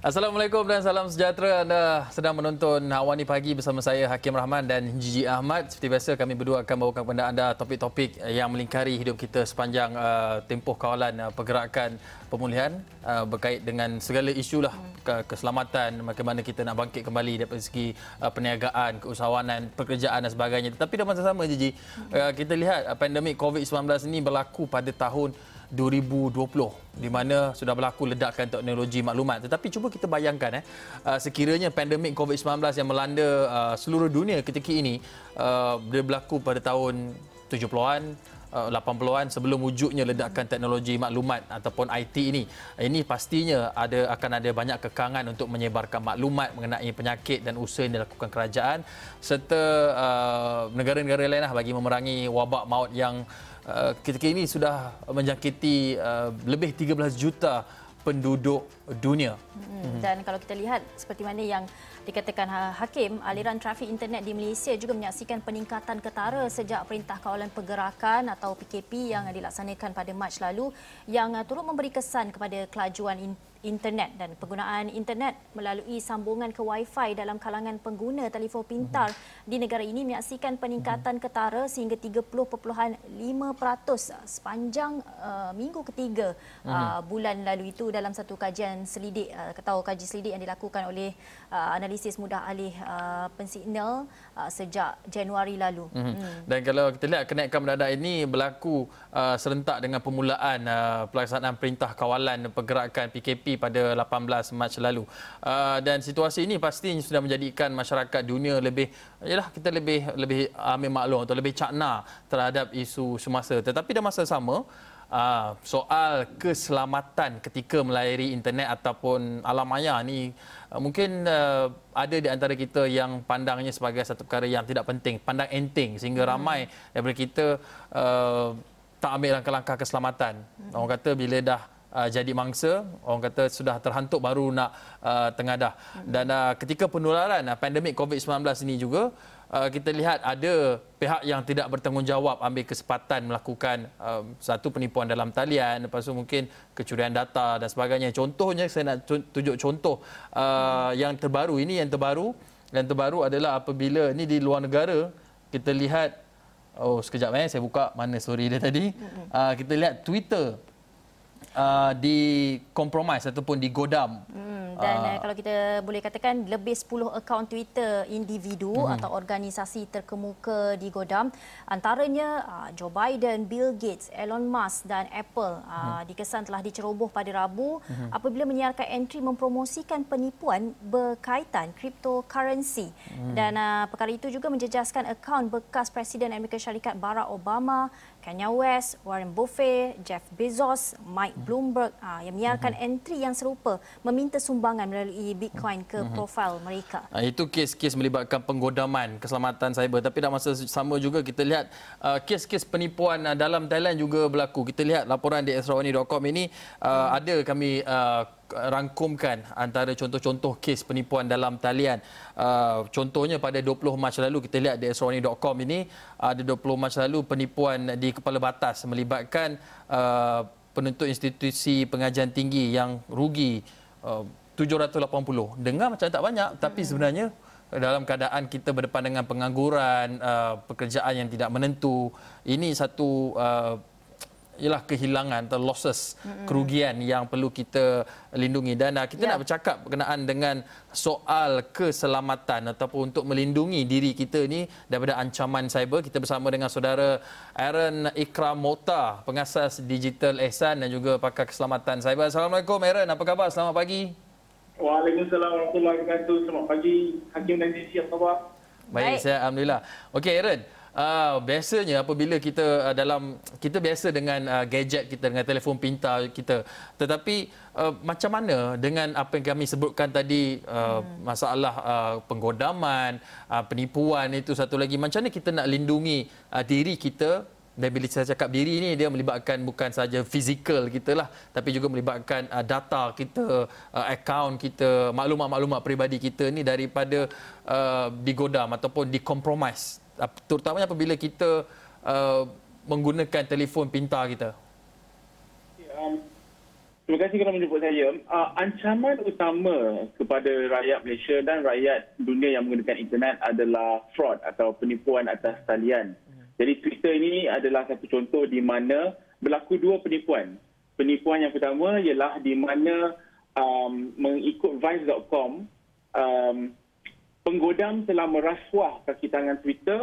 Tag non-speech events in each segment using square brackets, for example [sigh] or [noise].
Assalamualaikum dan salam sejahtera. Anda sedang menonton Awani Pagi bersama saya Hakim Rahman dan Gigi Ahmad. Seperti biasa kami berdua akan bawakan kepada anda topik-topik yang melingkari hidup kita sepanjang uh, tempoh kawalan uh, pergerakan pemulihan uh, berkait dengan segala isu lah ke- keselamatan, bagaimana kita nak bangkit kembali dari segi uh, perniagaan, keusahawanan, pekerjaan dan sebagainya. Tetapi dalam masa sama Gigi, uh, kita lihat uh, pandemik COVID-19 ini berlaku pada tahun 2020 di mana sudah berlaku ledakan teknologi maklumat. Tetapi cuba kita bayangkan eh uh, sekiranya pandemik COVID-19 yang melanda uh, seluruh dunia ketika ini uh, dia berlaku pada tahun 70-an uh, 80-an sebelum wujudnya ledakan teknologi maklumat ataupun IT ini. Ini pastinya ada akan ada banyak kekangan untuk menyebarkan maklumat mengenai penyakit dan usaha yang dilakukan kerajaan serta uh, negara-negara lain lah bagi memerangi wabak maut yang Uh, ketika ini sudah menjangkiti uh, lebih 13 juta penduduk dunia. Hmm. Dan kalau kita lihat seperti mana yang dikatakan ha- Hakim, aliran trafik internet di Malaysia juga menyaksikan peningkatan ketara sejak Perintah Kawalan Pergerakan atau PKP yang dilaksanakan pada Mac lalu yang uh, turut memberi kesan kepada kelajuan in- internet dan penggunaan internet melalui sambungan ke wifi dalam kalangan pengguna telefon pintar di negara ini menyaksikan peningkatan ketara sehingga 30.5% sepanjang uh, minggu ketiga uh, bulan lalu itu dalam satu kajian selidik uh, atau kaji selidik yang dilakukan oleh uh, analisis mudah alih uh, pensignal uh, sejak Januari lalu. Mm-hmm. Hmm. Dan kalau kita lihat kenaikan mendadak ini berlaku uh, serentak dengan permulaan uh, pelaksanaan perintah kawalan pergerakan PKP pada 18 Mac lalu. Uh, dan situasi ini pastinya sudah menjadikan masyarakat dunia lebih yalah kita lebih lebih ambil maklum atau lebih cakna terhadap isu semasa. Tetapi dalam masa sama Uh, soal keselamatan ketika melayari internet ataupun alam maya ni uh, mungkin uh, ada di antara kita yang pandangnya sebagai satu perkara yang tidak penting, pandang enteng sehingga hmm. ramai daripada kita uh, tak ambil langkah-langkah keselamatan. Hmm. Orang kata bila dah uh, jadi mangsa, orang kata sudah terhantuk baru nak uh, tengadah. Hmm. Dan uh, ketika penularan uh, pandemik COVID-19 ini juga uh, kita lihat ada pihak yang tidak bertanggungjawab ambil kesempatan melakukan um, satu penipuan dalam talian lepas tu mungkin kecurian data dan sebagainya contohnya saya nak tunjuk contoh uh, yang terbaru ini yang terbaru yang terbaru adalah apabila ini di luar negara kita lihat oh sekejap eh saya buka mana story dia tadi uh, kita lihat Twitter uh, di compromise ataupun digodam. Hmm, dan uh, kalau kita boleh katakan lebih 10 akaun Twitter individu hmm. atau organisasi terkemuka digodam antaranya uh, Joe Biden, Bill Gates, Elon Musk dan Apple uh, hmm. dikesan telah diceroboh pada Rabu hmm. apabila menyiarkan entry mempromosikan penipuan berkaitan cryptocurrency. Hmm. Dan uh, perkara itu juga menjejaskan akaun bekas Presiden Amerika Syarikat Barack Obama, Kanye West, Warren Buffett, Jeff Bezos, Mike Bloomberg uh, yang menyiarkan uh-huh. entry yang serupa meminta sumbangan melalui Bitcoin ke uh-huh. profil mereka. Uh, itu kes-kes melibatkan penggodaman keselamatan cyber tapi dalam masa sama juga kita lihat uh, kes-kes penipuan uh, dalam Thailand juga berlaku. Kita lihat laporan di esrawani.com ini uh, hmm. ada kami uh, rangkumkan antara contoh-contoh kes penipuan dalam talian. Uh, contohnya pada 20 Mac lalu kita lihat di esrawani.com ini ada uh, 20 Mac lalu penipuan di Kepala Batas melibatkan uh, penuntut institusi pengajian tinggi yang rugi uh, 780. Dengar macam tak banyak tapi sebenarnya dalam keadaan kita berdepan dengan pengangguran, uh, pekerjaan yang tidak menentu, ini satu uh, ialah kehilangan atau losses mm-hmm. kerugian yang perlu kita lindungi. Dan uh, kita yeah. nak bercakap berkenaan dengan soal keselamatan ataupun untuk melindungi diri kita ni daripada ancaman cyber. Kita bersama dengan saudara Aaron Ikram Mota pengasas Digital Ehsan dan juga pakar keselamatan cyber. Assalamualaikum Aaron. Apa khabar? Selamat pagi. Waalaikumsalam warahmatullahi wabarakatuh. Selamat pagi Hakim dan Cici apa khabar? Baik, Baik. saya alhamdulillah. Okey Aaron Uh, biasanya apabila kita uh, dalam kita biasa dengan uh, gadget kita dengan telefon pintar kita. Tetapi uh, macam mana dengan apa yang kami sebutkan tadi uh, hmm. masalah uh, penggodaman uh, penipuan itu satu lagi. Macam mana kita nak lindungi uh, diri kita? Dan bila saya cakap diri ini dia melibatkan bukan saja fizikal kita lah tapi juga melibatkan uh, data kita uh, akaun kita maklumat-maklumat peribadi kita ni daripada uh, digodam ataupun dikompromis terutamanya apabila kita uh, menggunakan telefon pintar kita? Um, Terima kasih kerana menjemput saya. Uh, ancaman utama kepada rakyat Malaysia dan rakyat dunia yang menggunakan internet adalah fraud atau penipuan atas talian. Jadi Twitter ini adalah satu contoh di mana berlaku dua penipuan. Penipuan yang pertama ialah di mana um, mengikut Vice.com, um, penggodam telah merasuah kaki tangan Twitter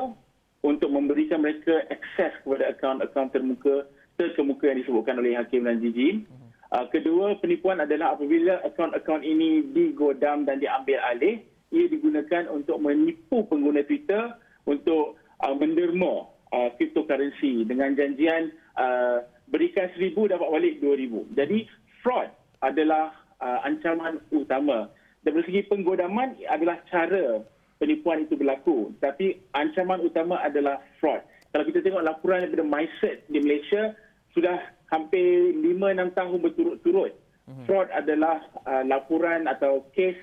untuk memberikan mereka akses kepada akaun-akaun termuka terkemuka yang disebutkan oleh Hakim dan Jiji. Uh, kedua, penipuan adalah apabila akaun-akaun ini digodam dan diambil alih, ia digunakan untuk menipu pengguna Twitter untuk uh, menderma uh, cryptocurrency dengan janjian uh, berikan seribu dapat balik dua ribu. Jadi fraud adalah uh, ancaman utama. Dari segi penggodaman adalah cara penipuan itu berlaku. Tapi ancaman utama adalah fraud. Kalau kita tengok laporan daripada MySearch di Malaysia, sudah hampir 5-6 tahun berturut-turut. Mhm. Fraud adalah uh, laporan atau kes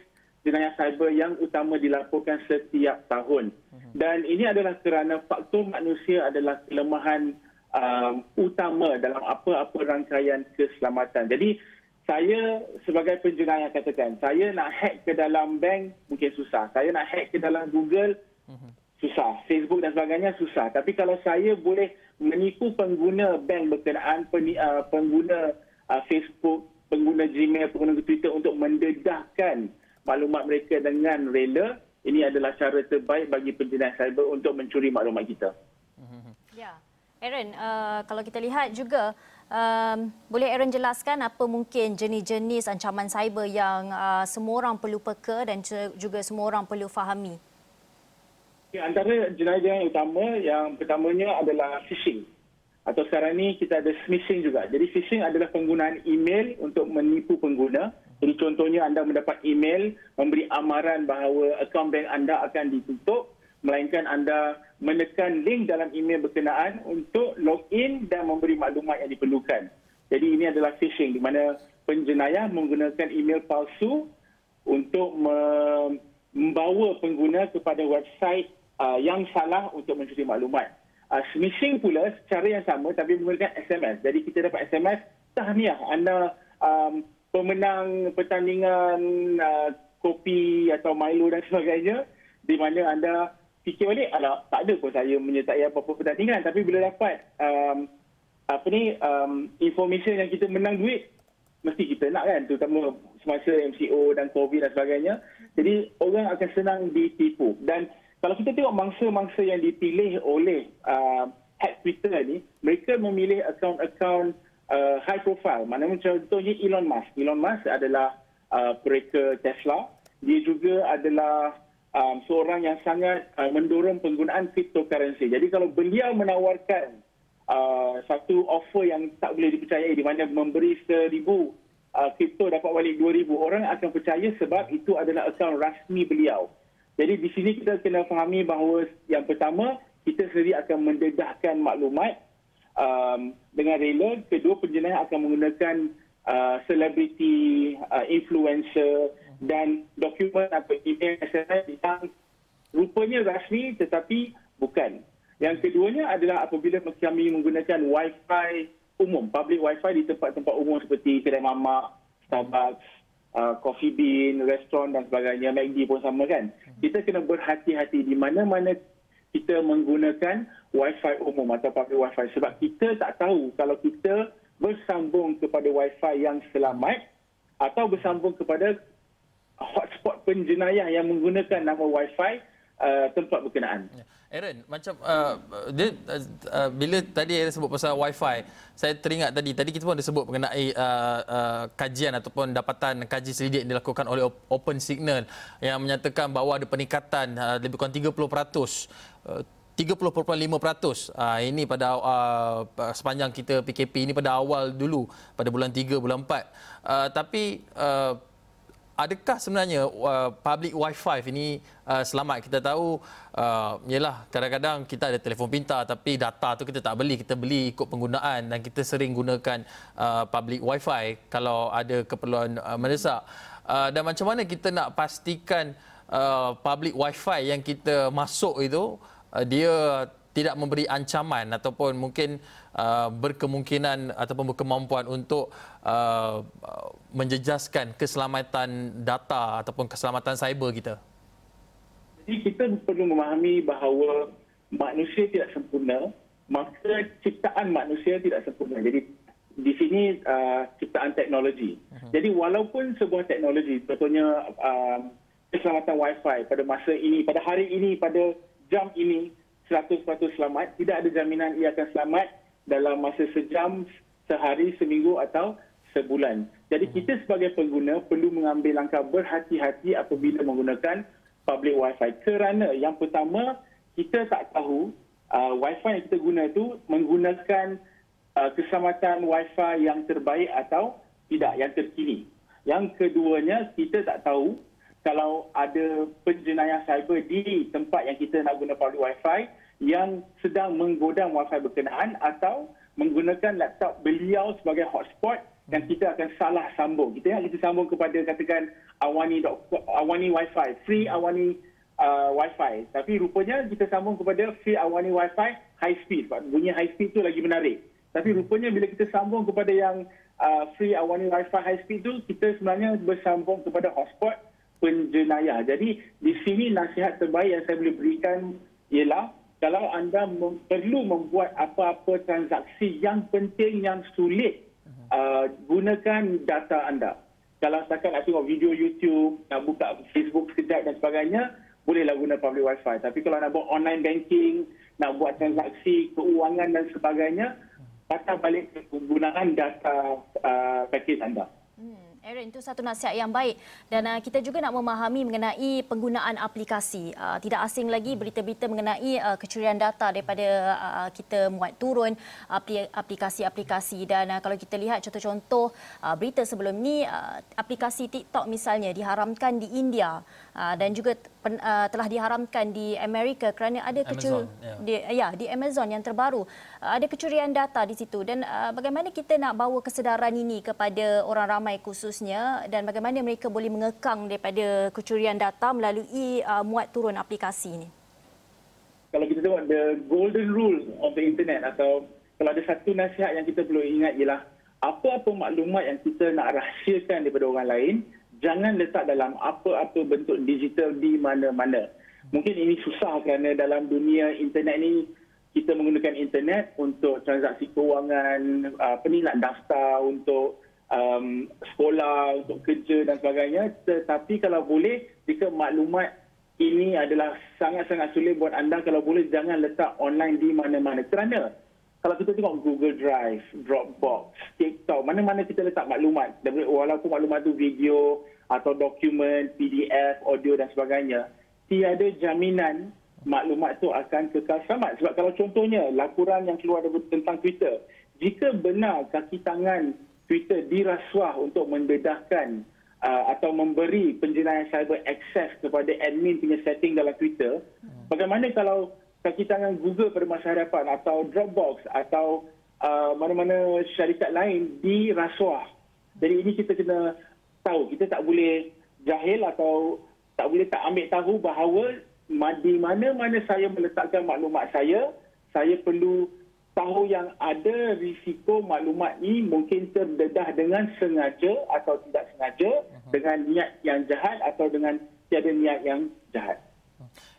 jenayah cyber yang utama dilaporkan setiap tahun. Mhm. Dan ini adalah kerana faktor manusia adalah kelemahan uh, utama dalam apa-apa rangkaian keselamatan. Jadi saya sebagai penjenayah katakan, saya nak hack ke dalam bank mungkin susah. Saya nak hack ke dalam Google mhm. susah. Facebook dan sebagainya susah. Tapi kalau saya boleh menipu pengguna bank berkenaan uh, pengguna uh, Facebook, pengguna Gmail, pengguna Twitter untuk mendedahkan maklumat mereka dengan rela, ini adalah cara terbaik bagi penjenayah cyber untuk mencuri maklumat kita. Ya. Aaron, uh, kalau kita lihat juga Um, boleh Aaron jelaskan apa mungkin jenis-jenis ancaman cyber yang uh, semua orang perlu peka dan juga semua orang perlu fahami? Ya, antara jenayah yang utama, yang pertamanya adalah phishing. Atau sekarang ni kita ada smishing juga. Jadi phishing adalah penggunaan email untuk menipu pengguna. Jadi contohnya anda mendapat email memberi amaran bahawa akaun bank anda akan ditutup melainkan anda menekan link dalam email berkenaan untuk login dan memberi maklumat yang diperlukan. Jadi ini adalah phishing di mana penjenayah menggunakan email palsu untuk membawa pengguna kepada website uh, yang salah untuk mencuri maklumat. Uh, smishing pula secara yang sama tapi menggunakan SMS. Jadi kita dapat SMS, tahniah anda um, pemenang pertandingan uh, kopi atau Milo dan sebagainya di mana anda fikir balik, alah tak ada pun saya menyertai apa-apa pertandingan. Tapi bila dapat um, apa ni um, information yang kita menang duit, mesti kita nak kan. Terutama semasa MCO dan COVID dan sebagainya. Jadi orang akan senang ditipu. Dan kalau kita tengok mangsa-mangsa yang dipilih oleh uh, hack Twitter ni, mereka memilih akaun-akaun uh, high profile. Mana contohnya Elon Musk. Elon Musk adalah uh, pereka Tesla. Dia juga adalah um, seorang yang sangat uh, mendorong penggunaan cryptocurrency. Jadi kalau beliau menawarkan uh, satu offer yang tak boleh dipercayai di mana memberi seribu uh, crypto dapat balik dua ribu, orang akan percaya sebab itu adalah akaun rasmi beliau. Jadi di sini kita kena fahami bahawa yang pertama kita sendiri akan mendedahkan maklumat um, dengan rela. Kedua penjenayah akan menggunakan uh, selebriti, uh, influencer, dan dokumen atau email SMS yang rupanya rasmi tetapi bukan. Yang keduanya adalah apabila kami menggunakan Wi-Fi umum, public Wi-Fi di tempat-tempat umum seperti kedai mamak, Starbucks, uh, Coffee Bean, restoran dan sebagainya, McD pun sama kan. Kita kena berhati-hati di mana-mana kita menggunakan Wi-Fi umum atau public Wi-Fi sebab kita tak tahu kalau kita bersambung kepada Wi-Fi yang selamat atau bersambung kepada hotspot penjenayah yang menggunakan nama Wi-Fi uh, tempat berkenaan. Ya. Aaron, macam uh, dia, uh, bila tadi Aaron sebut pasal Wi-Fi, saya teringat tadi, tadi kita pun ada sebut mengenai uh, uh, kajian ataupun dapatan kaji selidik yang dilakukan oleh Open Signal yang menyatakan bahawa ada peningkatan uh, lebih kurang 30%. Uh, 30.5% uh, ini pada uh, sepanjang kita PKP ini pada awal dulu pada bulan 3 bulan 4 uh, tapi uh, adakah sebenarnya uh, public wifi ini uh, selamat? Kita tahu uh, yalah kadang-kadang kita ada telefon pintar tapi data tu kita tak beli kita beli ikut penggunaan dan kita sering gunakan uh, public wifi kalau ada keperluan uh, mendesak. Uh, dan macam mana kita nak pastikan uh, public wifi yang kita masuk itu uh, dia tidak memberi ancaman ataupun mungkin uh, berkemungkinan ataupun berkemampuan untuk uh, menjejaskan keselamatan data ataupun keselamatan cyber kita? Jadi kita perlu memahami bahawa manusia tidak sempurna, maka ciptaan manusia tidak sempurna. Jadi di sini uh, ciptaan teknologi. Uh-huh. Jadi walaupun sebuah teknologi, contohnya uh, keselamatan Wi-Fi pada masa ini, pada hari ini, pada jam ini 100% selamat, tidak ada jaminan ia akan selamat dalam masa sejam, sehari, seminggu atau sebulan. Jadi kita sebagai pengguna perlu mengambil langkah berhati-hati apabila menggunakan public Wi-Fi. Kerana yang pertama, kita tak tahu uh, Wi-Fi yang kita guna itu menggunakan uh, keselamatan Wi-Fi yang terbaik atau tidak, yang terkini. Yang keduanya, kita tak tahu kalau ada penjenayah cyber di tempat yang kita nak guna public Wi-Fi yang sedang menggodam Wi-Fi berkenaan atau menggunakan laptop beliau sebagai hotspot dan hmm. kita akan salah sambung. Kita yang kita sambung kepada katakan awani awani Wi-Fi, free awani uh, Wi-Fi. Tapi rupanya kita sambung kepada free awani Wi-Fi high speed. Bunyi high speed tu lagi menarik. Tapi rupanya bila kita sambung kepada yang uh, free awani Wi-Fi high speed tu, kita sebenarnya bersambung kepada hotspot penjenayah. Jadi di sini nasihat terbaik yang saya boleh berikan ialah kalau anda mem- perlu membuat apa-apa transaksi yang penting, yang sulit, uh, gunakan data anda. Kalau setakat nak tengok video YouTube, nak buka Facebook sekejap dan sebagainya, bolehlah guna public Wi-Fi. Tapi kalau nak buat online banking, nak buat transaksi keuangan dan sebagainya, patah balik ke penggunaan data uh, package anda. Hmm, Aaron, itu satu nasihat yang baik. Dan uh, kita juga nak memahami mengenai penggunaan aplikasi. Uh, tidak asing lagi berita-berita mengenai uh, kecurian data daripada uh, kita muat turun aplikasi-aplikasi. Dan uh, kalau kita lihat contoh-contoh uh, berita sebelum ni, uh, aplikasi TikTok misalnya diharamkan di India. Uh, dan juga pen, uh, telah diharamkan di Amerika kerana ada kecurian yeah. di, ya, di Amazon yang terbaru. Uh, ada kecurian data di situ dan uh, bagaimana kita nak bawa kesedaran ini kepada orang ramai khususnya dan bagaimana mereka boleh mengekang daripada kecurian data melalui uh, muat turun aplikasi ini. Kalau kita tengok the golden rule of the internet atau kalau ada satu nasihat yang kita perlu ingat ialah apa-apa maklumat yang kita nak rahsiakan daripada orang lain jangan letak dalam apa-apa bentuk digital di mana-mana. Mungkin ini susah kerana dalam dunia internet ni kita menggunakan internet untuk transaksi kewangan, ni nak daftar untuk um, sekolah, untuk kerja dan sebagainya. Tetapi kalau boleh, jika maklumat ini adalah sangat-sangat sulit buat anda, kalau boleh jangan letak online di mana-mana. Kerana kalau kita tengok Google Drive, Dropbox, TikTok, mana-mana kita letak maklumat, walaupun maklumat itu video atau dokumen, PDF, audio dan sebagainya, tiada jaminan maklumat itu akan kekal selamat. Sebab kalau contohnya laporan yang keluar tentang Twitter, jika benar kaki tangan Twitter dirasuah untuk mendedahkan uh, atau memberi penjenayah cyber akses kepada admin punya setting dalam Twitter, hmm. bagaimana kalau kaki tangan Google pada masa hadapan atau Dropbox atau uh, mana-mana syarikat lain dirasuah. Jadi ini kita kena tahu. Kita tak boleh jahil atau tak boleh tak ambil tahu bahawa di mana-mana saya meletakkan maklumat saya, saya perlu tahu yang ada risiko maklumat ini mungkin terdedah dengan sengaja atau tidak sengaja, uh-huh. dengan niat yang jahat atau dengan tiada niat yang jahat.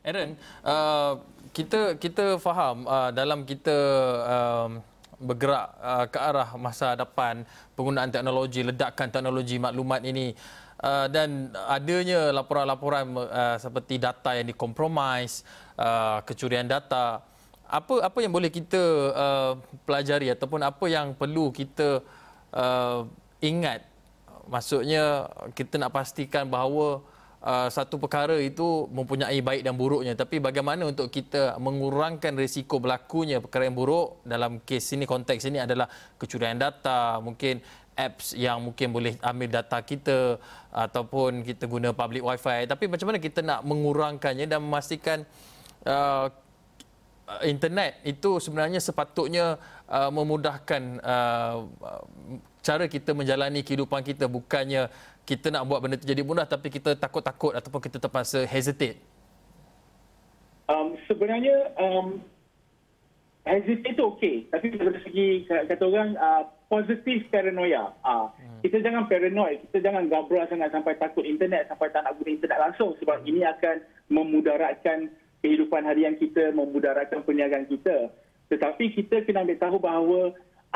Aaron, uh, kita kita faham uh, dalam kita uh, bergerak uh, ke arah masa depan penggunaan teknologi, ledakan teknologi maklumat ini uh, dan adanya laporan-laporan uh, seperti data yang dikompromis, uh, kecurian data. Apa apa yang boleh kita uh, pelajari ataupun apa yang perlu kita uh, ingat? Maksudnya kita nak pastikan bahawa uh, satu perkara itu mempunyai baik dan buruknya. Tapi bagaimana untuk kita mengurangkan risiko berlakunya perkara yang buruk? Dalam kes ini konteks ini adalah kecurian data mungkin apps yang mungkin boleh ambil data kita ataupun kita guna public wifi. Tapi macam mana kita nak mengurangkannya dan memastikan uh, internet itu sebenarnya sepatutnya uh, memudahkan uh, cara kita menjalani kehidupan kita. Bukannya kita nak buat benda itu jadi mudah tapi kita takut-takut ataupun kita terpaksa hesitate? Um, sebenarnya um, hesitate itu okey. Tapi dari segi kata orang uh, positif paranoia. Uh, hmm. Kita jangan paranoid. Kita jangan gabra sangat sampai takut internet, sampai tak nak guna internet langsung. Sebab hmm. ini akan memudaratkan kehidupan harian kita, memudaratkan perniagaan kita. Tetapi kita kena ambil tahu bahawa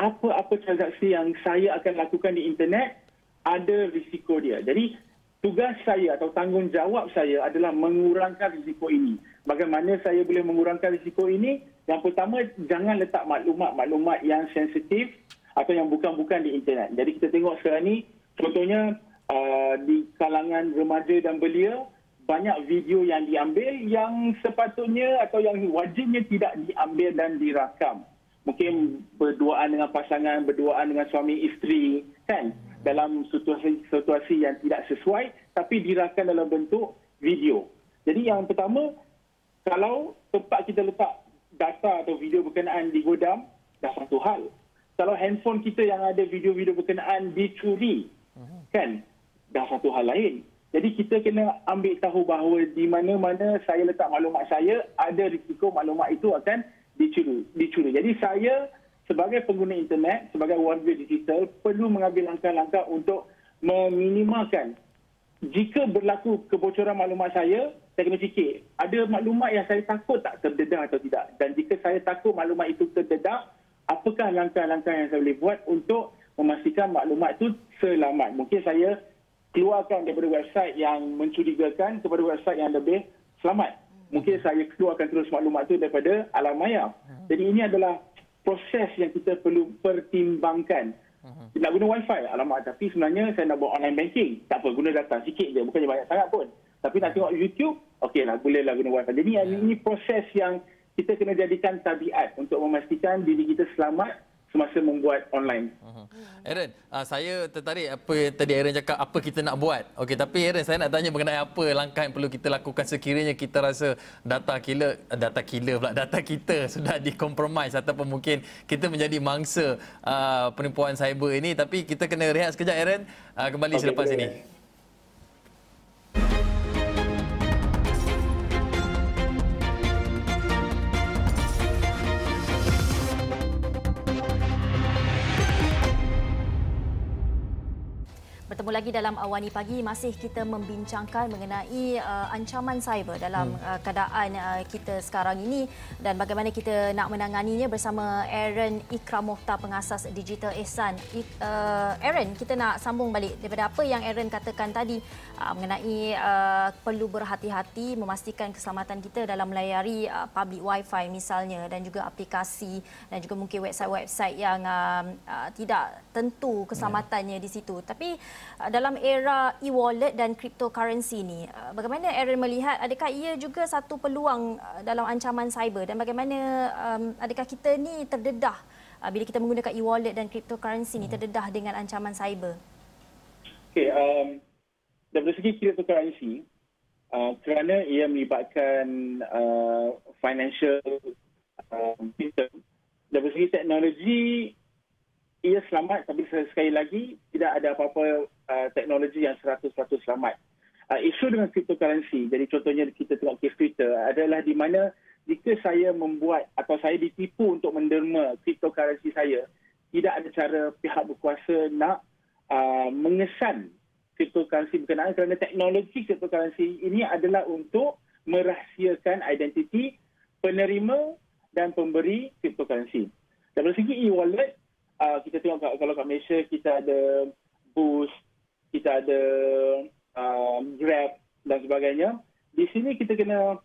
apa-apa transaksi yang saya akan lakukan di internet ada risiko dia. Jadi tugas saya atau tanggungjawab saya adalah mengurangkan risiko ini. Bagaimana saya boleh mengurangkan risiko ini? Yang pertama, jangan letak maklumat-maklumat yang sensitif atau yang bukan-bukan di internet. Jadi kita tengok sekarang ni, contohnya uh, di kalangan remaja dan belia, banyak video yang diambil yang sepatutnya atau yang wajibnya tidak diambil dan dirakam. Mungkin berduaan dengan pasangan, berduaan dengan suami isteri, kan? Dalam situasi-situasi yang tidak sesuai, tapi dirakam dalam bentuk video. Jadi yang pertama, kalau tempat kita letak data atau video berkenaan di godam, dah satu hal. Kalau handphone kita yang ada video-video berkenaan dicuri, kan? Dah satu hal lain. Jadi kita kena ambil tahu bahawa di mana-mana saya letak maklumat saya, ada risiko maklumat itu akan dicuri. dicuri. Jadi saya sebagai pengguna internet, sebagai warga digital, perlu mengambil langkah-langkah untuk meminimalkan jika berlaku kebocoran maklumat saya, saya kena fikir, ada maklumat yang saya takut tak terdedah atau tidak. Dan jika saya takut maklumat itu terdedah, apakah langkah-langkah yang saya boleh buat untuk memastikan maklumat itu selamat. Mungkin saya keluarkan daripada website yang mencurigakan kepada website yang lebih selamat. Mungkin saya keluarkan terus maklumat itu daripada alam maya. Jadi ini adalah proses yang kita perlu pertimbangkan. Nak guna wifi, alamak tapi sebenarnya saya nak buat online banking. Tak apa, guna data sikit je, bukannya banyak sangat pun. Tapi nak tengok YouTube, okeylah, bolehlah guna wifi. Jadi ini proses yang kita kena jadikan tabiat untuk memastikan diri kita selamat semasa membuat online. Uh-huh. Aaron, uh, saya tertarik apa yang tadi Aaron cakap apa kita nak buat. Okey, tapi Aaron saya nak tanya mengenai apa langkah yang perlu kita lakukan sekiranya kita rasa data killer eh, data killer pula data kita [laughs] sudah dikompromis ataupun mungkin kita menjadi mangsa uh, penipuan cyber ini tapi kita kena rehat sekejap Aaron. Uh, kembali okay, selepas ini. Bertemu lagi dalam Awani Pagi masih kita membincangkan mengenai uh, ancaman cyber dalam hmm. uh, keadaan uh, kita sekarang ini dan bagaimana kita nak menanganinya bersama Aaron Ikram Mohtar pengasas Digital Ehsan. Uh, Aaron, kita nak sambung balik daripada apa yang Aaron katakan tadi uh, mengenai uh, perlu berhati-hati memastikan keselamatan kita dalam melayari uh, public wifi misalnya dan juga aplikasi dan juga mungkin website-website yang uh, uh, tidak tentu keselamatannya hmm. di situ. Tapi Uh, dalam era e-wallet dan cryptocurrency ini. Uh, bagaimana Aaron melihat adakah ia juga satu peluang uh, dalam ancaman cyber dan bagaimana um, adakah kita ni terdedah bila kita menggunakan e-wallet dan cryptocurrency ini terdedah dengan ancaman cyber? Okay, um, dari segi cryptocurrency, uh, kerana ia melibatkan uh, financial um, system, dari segi teknologi ia selamat tapi sekali lagi tidak ada apa-apa uh, teknologi yang 100% selamat. Uh, isu dengan cryptocurrency, jadi contohnya kita tengok kes Twitter adalah di mana jika saya membuat atau saya ditipu untuk menderma cryptocurrency saya, tidak ada cara pihak berkuasa nak uh, mengesan cryptocurrency berkenaan kerana teknologi cryptocurrency ini adalah untuk merahsiakan identiti penerima dan pemberi cryptocurrency. Dari segi e-wallet, uh, kita tengok kalau kat Malaysia kita ada Boost, kita ada uh, Grab dan sebagainya. Di sini kita kena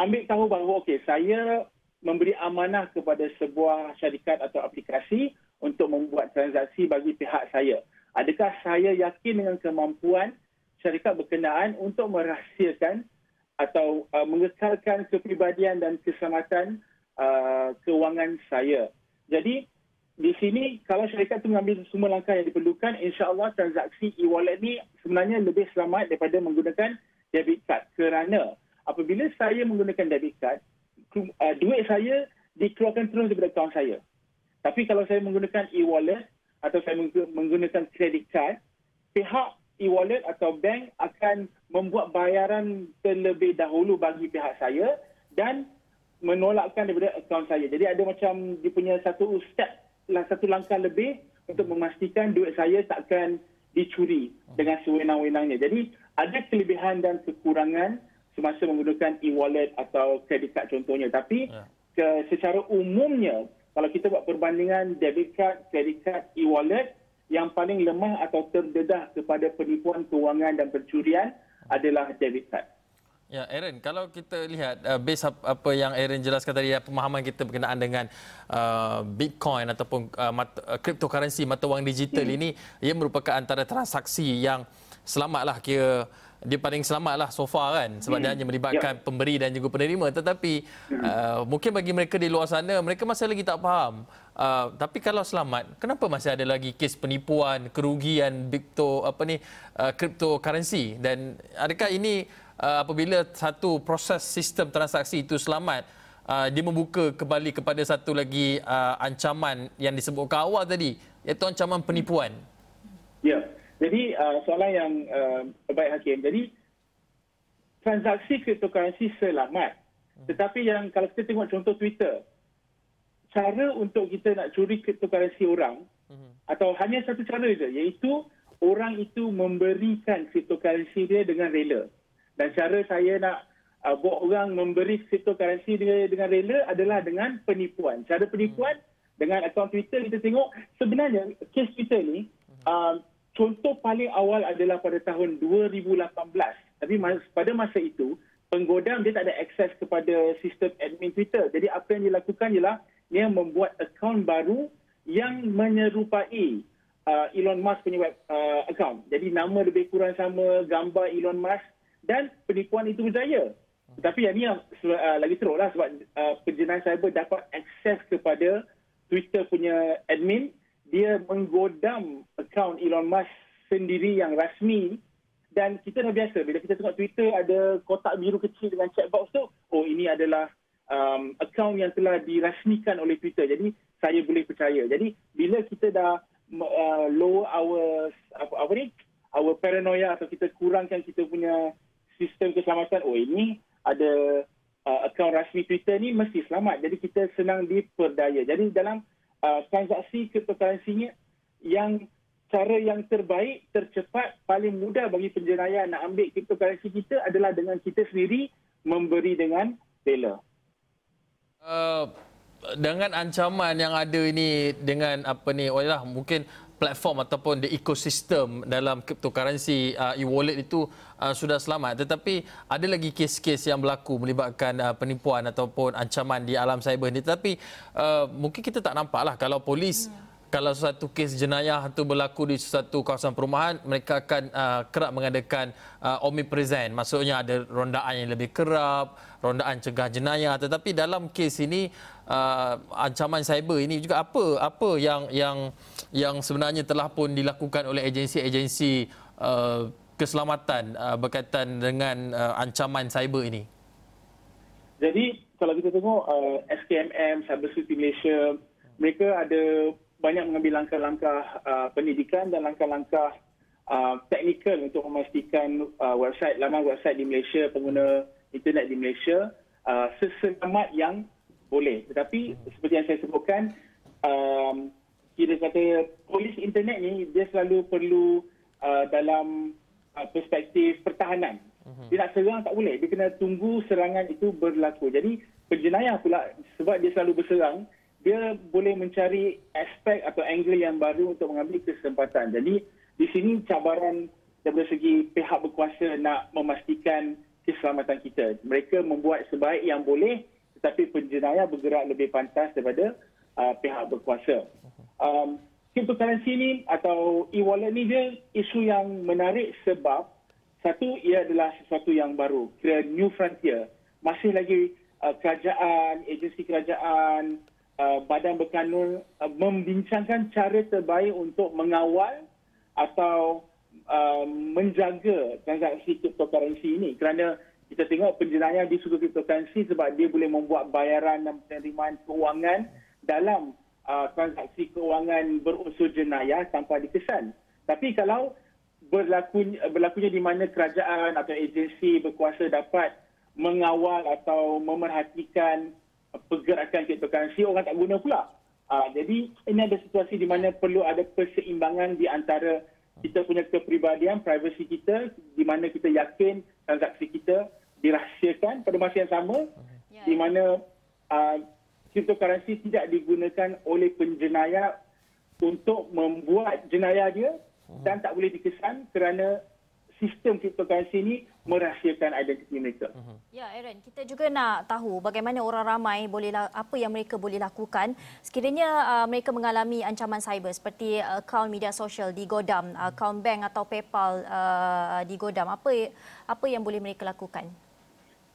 ambil tahu bahawa okey saya memberi amanah kepada sebuah syarikat atau aplikasi untuk membuat transaksi bagi pihak saya. Adakah saya yakin dengan kemampuan syarikat berkenaan untuk merahsiakan atau uh, mengekalkan kepribadian dan keselamatan uh, kewangan saya. Jadi di sini kalau syarikat itu mengambil semua langkah yang diperlukan, insya-Allah transaksi e-wallet ni sebenarnya lebih selamat daripada menggunakan debit card kerana apabila saya menggunakan debit card, uh, duit saya dikeluarkan terus daripada akaun saya. Tapi kalau saya menggunakan e-wallet atau saya menggunakan credit card, pihak e-wallet atau bank akan membuat bayaran terlebih dahulu bagi pihak saya dan menolakkan daripada akaun saya. Jadi ada macam dia punya satu step, satu langkah lebih untuk memastikan duit saya takkan dicuri dengan sewenang-wenangnya. Jadi ada kelebihan dan kekurangan semasa menggunakan e-wallet atau credit card contohnya. Tapi ya. ke, secara umumnya kalau kita buat perbandingan debit card, credit card, e-wallet yang paling lemah atau terdedah kepada penipuan kewangan dan pencurian adalah debit card. Ya, Aaron, kalau kita lihat uh, base apa yang Aaron jelaskan tadi, ya, pemahaman kita berkenaan dengan uh, Bitcoin ataupun uh, mata, uh, cryptocurrency, mata wang digital hmm. ini, ia merupakan antara transaksi yang selamatlah kira dia paling selamatlah so far kan sebab hmm. dia hanya melibatkan ya. pemberi dan juga penerima tetapi hmm. uh, mungkin bagi mereka di luar sana mereka masih lagi tak faham uh, tapi kalau selamat kenapa masih ada lagi kes penipuan kerugian crypto apa ni uh, cryptocurrency dan adakah ini uh, apabila satu proses sistem transaksi itu selamat uh, dia membuka kembali kepada satu lagi uh, ancaman yang disebutkan awal tadi iaitu ancaman penipuan. Ya. Jadi uh, soalan yang uh, baik hakim. Jadi transaksi cryptocurrency selamat. Hmm. Tetapi yang kalau kita tengok contoh Twitter, cara untuk kita nak curi cryptocurrency orang hmm. atau hanya satu cara saja iaitu orang itu memberikan cryptocurrency dia dengan rela. Dan cara saya nak uh, buat orang memberi cryptocurrency dia dengan rela adalah dengan penipuan. Cara penipuan hmm. dengan akaun Twitter kita tengok sebenarnya kes Twitter ni hmm. uh, contoh paling awal adalah pada tahun 2018. Tapi mas, pada masa itu penggodam dia tak ada akses kepada sistem admin Twitter. Jadi apa yang dilakukan ialah dia membuat akaun baru yang menyerupai uh, Elon Musk punya web uh, account. Jadi nama lebih kurang sama, gambar Elon Musk dan penipuan itu berjaya. Tapi yang ni uh, lagi teruk lah sebab uh, penjenayah cyber dapat akses kepada Twitter punya admin. Dia menggodam akaun Elon Musk sendiri yang rasmi dan kita dah biasa bila kita tengok Twitter ada kotak biru kecil dengan chat box tu, oh ini adalah um, akaun yang telah dirasmikan oleh Twitter. Jadi saya boleh percaya. Jadi bila kita dah uh, lower our apa, apa ni? our paranoia atau kita kurangkan kita punya sistem keselamatan oh ini ada uh, akaun rasmi Twitter ni mesti selamat. Jadi kita senang diperdaya. Jadi dalam uh, transaksi cryptocurrency yang cara yang terbaik tercepat paling mudah bagi penjenayah nak ambil cryptocurrency kita adalah dengan kita sendiri memberi dengan bela uh, dengan ancaman yang ada ini dengan apa ni oh yalah mungkin platform ataupun the ecosystem dalam cryptocurrency uh, e-wallet itu uh, sudah selamat. Tetapi ada lagi kes-kes yang berlaku melibatkan uh, penipuan ataupun ancaman di alam cyber ini tetapi uh, mungkin kita tak nampaklah kalau polis hmm kalau satu kes jenayah itu berlaku di satu kawasan perumahan, mereka akan uh, kerap mengadakan uh, omnipresent. Maksudnya ada rondaan yang lebih kerap, rondaan cegah jenayah. Tetapi dalam kes ini, uh, ancaman cyber ini juga apa apa yang yang yang sebenarnya telah pun dilakukan oleh agensi-agensi uh, keselamatan uh, berkaitan dengan uh, ancaman cyber ini? Jadi kalau kita tengok uh, SKMM, Cyber Security Malaysia, mereka ada banyak mengambil langkah-langkah uh, pendidikan dan langkah-langkah uh, teknikal untuk memastikan uh, website laman website di Malaysia pengguna internet di Malaysia uh, seselamat yang boleh. Tetapi seperti yang saya sebutkan um, kira kata polis internet ni dia selalu perlu uh, dalam uh, perspektif pertahanan. Mhm. Dia nak serang tak boleh. Dia kena tunggu serangan itu berlaku. Jadi penjenayah pula sebab dia selalu berserang dia boleh mencari aspek atau angle yang baru untuk mengambil kesempatan. Jadi di sini cabaran dari segi pihak berkuasa nak memastikan keselamatan kita. Mereka membuat sebaik yang boleh tetapi penjenayah bergerak lebih pantas daripada uh, pihak berkuasa. Um, cryptocurrency ni atau e-wallet ni dia isu yang menarik sebab satu ia adalah sesuatu yang baru, kira new frontier. Masih lagi uh, kerajaan, agensi kerajaan, Uh, badan berkanun uh, membincangkan cara terbaik untuk mengawal atau uh, menjaga transaksi cryptocurrency ini kerana kita tengok penjenayah di sudut cryptocurrency sebab dia boleh membuat bayaran dan penerimaan keuangan dalam uh, transaksi keuangan berunsur jenayah tanpa dikesan. Tapi kalau berlaku, berlakunya di mana kerajaan atau agensi berkuasa dapat mengawal atau memerhatikan pergerakan cryptocurrency orang tak guna pula. Uh, jadi ini ada situasi di mana perlu ada perseimbangan di antara kita punya kepribadian, privasi kita, di mana kita yakin transaksi kita dirahsiakan pada masa yang sama, Ya. di mana uh, cryptocurrency tidak digunakan oleh penjenayah untuk membuat jenayah dia dan tak boleh dikesan kerana sistem cryptocurrency ini merahsiakan identiti mereka. Ya, Aaron, kita juga nak tahu bagaimana orang ramai boleh apa yang mereka boleh lakukan sekiranya uh, mereka mengalami ancaman cyber seperti uh, akaun media sosial digodam, akaun bank atau PayPal uh, digodam. Apa apa yang boleh mereka lakukan?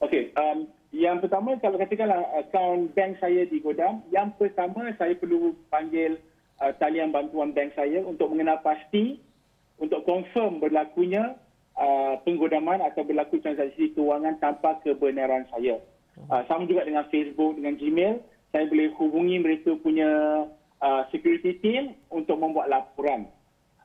Okey, um, yang pertama kalau katakanlah akaun bank saya digodam, yang pertama saya perlu panggil uh, talian bantuan bank saya untuk mengenal pasti untuk confirm berlakunya uh, penggodaman atau berlaku transaksi kewangan tanpa kebenaran saya. Uh, sama juga dengan Facebook, dengan Gmail, saya boleh hubungi mereka punya uh, security team untuk membuat laporan.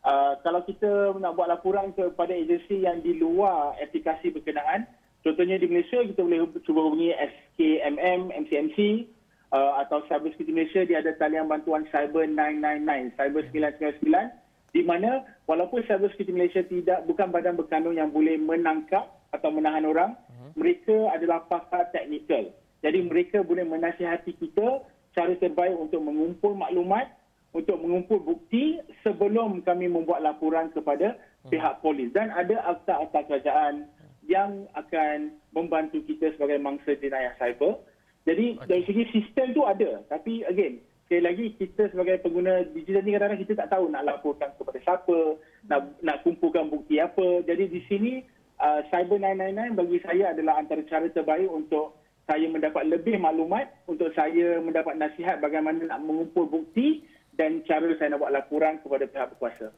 Uh, kalau kita nak buat laporan kepada agensi yang di luar aplikasi berkenaan, contohnya di Malaysia kita boleh cuba hubungi SKMM, MCMC uh, atau Cyber Security Malaysia dia ada talian bantuan Cyber 999, Cyber 999 di mana walaupun Cyber Security Malaysia tidak bukan badan berkanun yang boleh menangkap atau menahan orang, mereka adalah pakar teknikal. Jadi mereka boleh menasihati kita cara terbaik untuk mengumpul maklumat untuk mengumpul bukti sebelum kami membuat laporan kepada pihak polis dan ada akta-akta kerajaan yang akan membantu kita sebagai mangsa jenayah cyber. Jadi okay. dari segi sistem tu ada tapi again sekali lagi kita sebagai pengguna digital ni kadang-kadang kita tak tahu nak laporkan kepada siapa, nak nak kumpulkan bukti apa. Jadi di sini uh, Cyber 999 bagi saya adalah antara cara terbaik untuk saya mendapat lebih maklumat, untuk saya mendapat nasihat bagaimana nak mengumpul bukti dan cara saya nak buat laporan kepada pihak berkuasa.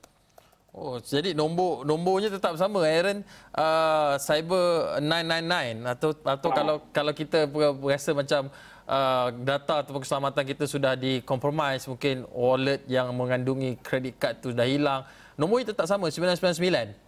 Oh, jadi nombor nombornya tetap sama Aaron uh, Cyber 999 atau atau Ah. kalau kalau kita berasa macam uh, data ataupun keselamatan kita sudah di-compromise mungkin wallet yang mengandungi credit card tu dah hilang nombornya tetap sama 999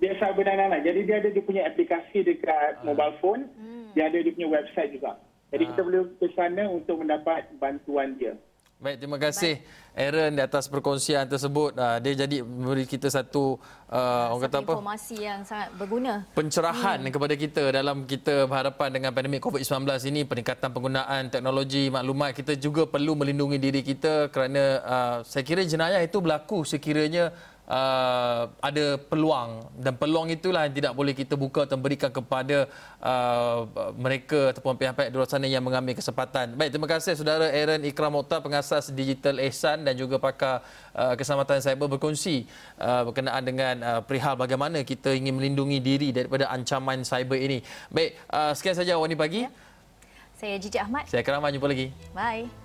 Dia Cyber 999. Jadi dia ada dia punya aplikasi dekat mobile phone, dia ada dia punya website juga. Jadi kita boleh ke sana untuk mendapat bantuan dia. Baik, terima kasih Aaron di atas perkongsian tersebut. Uh, dia jadi memberi kita satu uh, orang kata Satu apa? informasi yang sangat berguna. pencerahan hmm. kepada kita dalam kita berhadapan dengan pandemik COVID-19 ini peningkatan penggunaan teknologi maklumat kita juga perlu melindungi diri kita kerana uh, saya kira jenayah itu berlaku sekiranya uh, ada peluang dan peluang itulah yang tidak boleh kita buka atau berikan kepada uh, mereka ataupun pihak-pihak di luar sana yang mengambil kesempatan. Baik, terima kasih saudara Aaron Ikram Mokhtar pengasas Digital Ehsan dan juga pakar uh, keselamatan cyber berkongsi uh, berkenaan dengan uh, perihal bagaimana kita ingin melindungi diri daripada ancaman cyber ini. Baik, uh, sekian saja Wani pagi. Saya Jijik Ahmad. Saya Keramat jumpa lagi. Bye.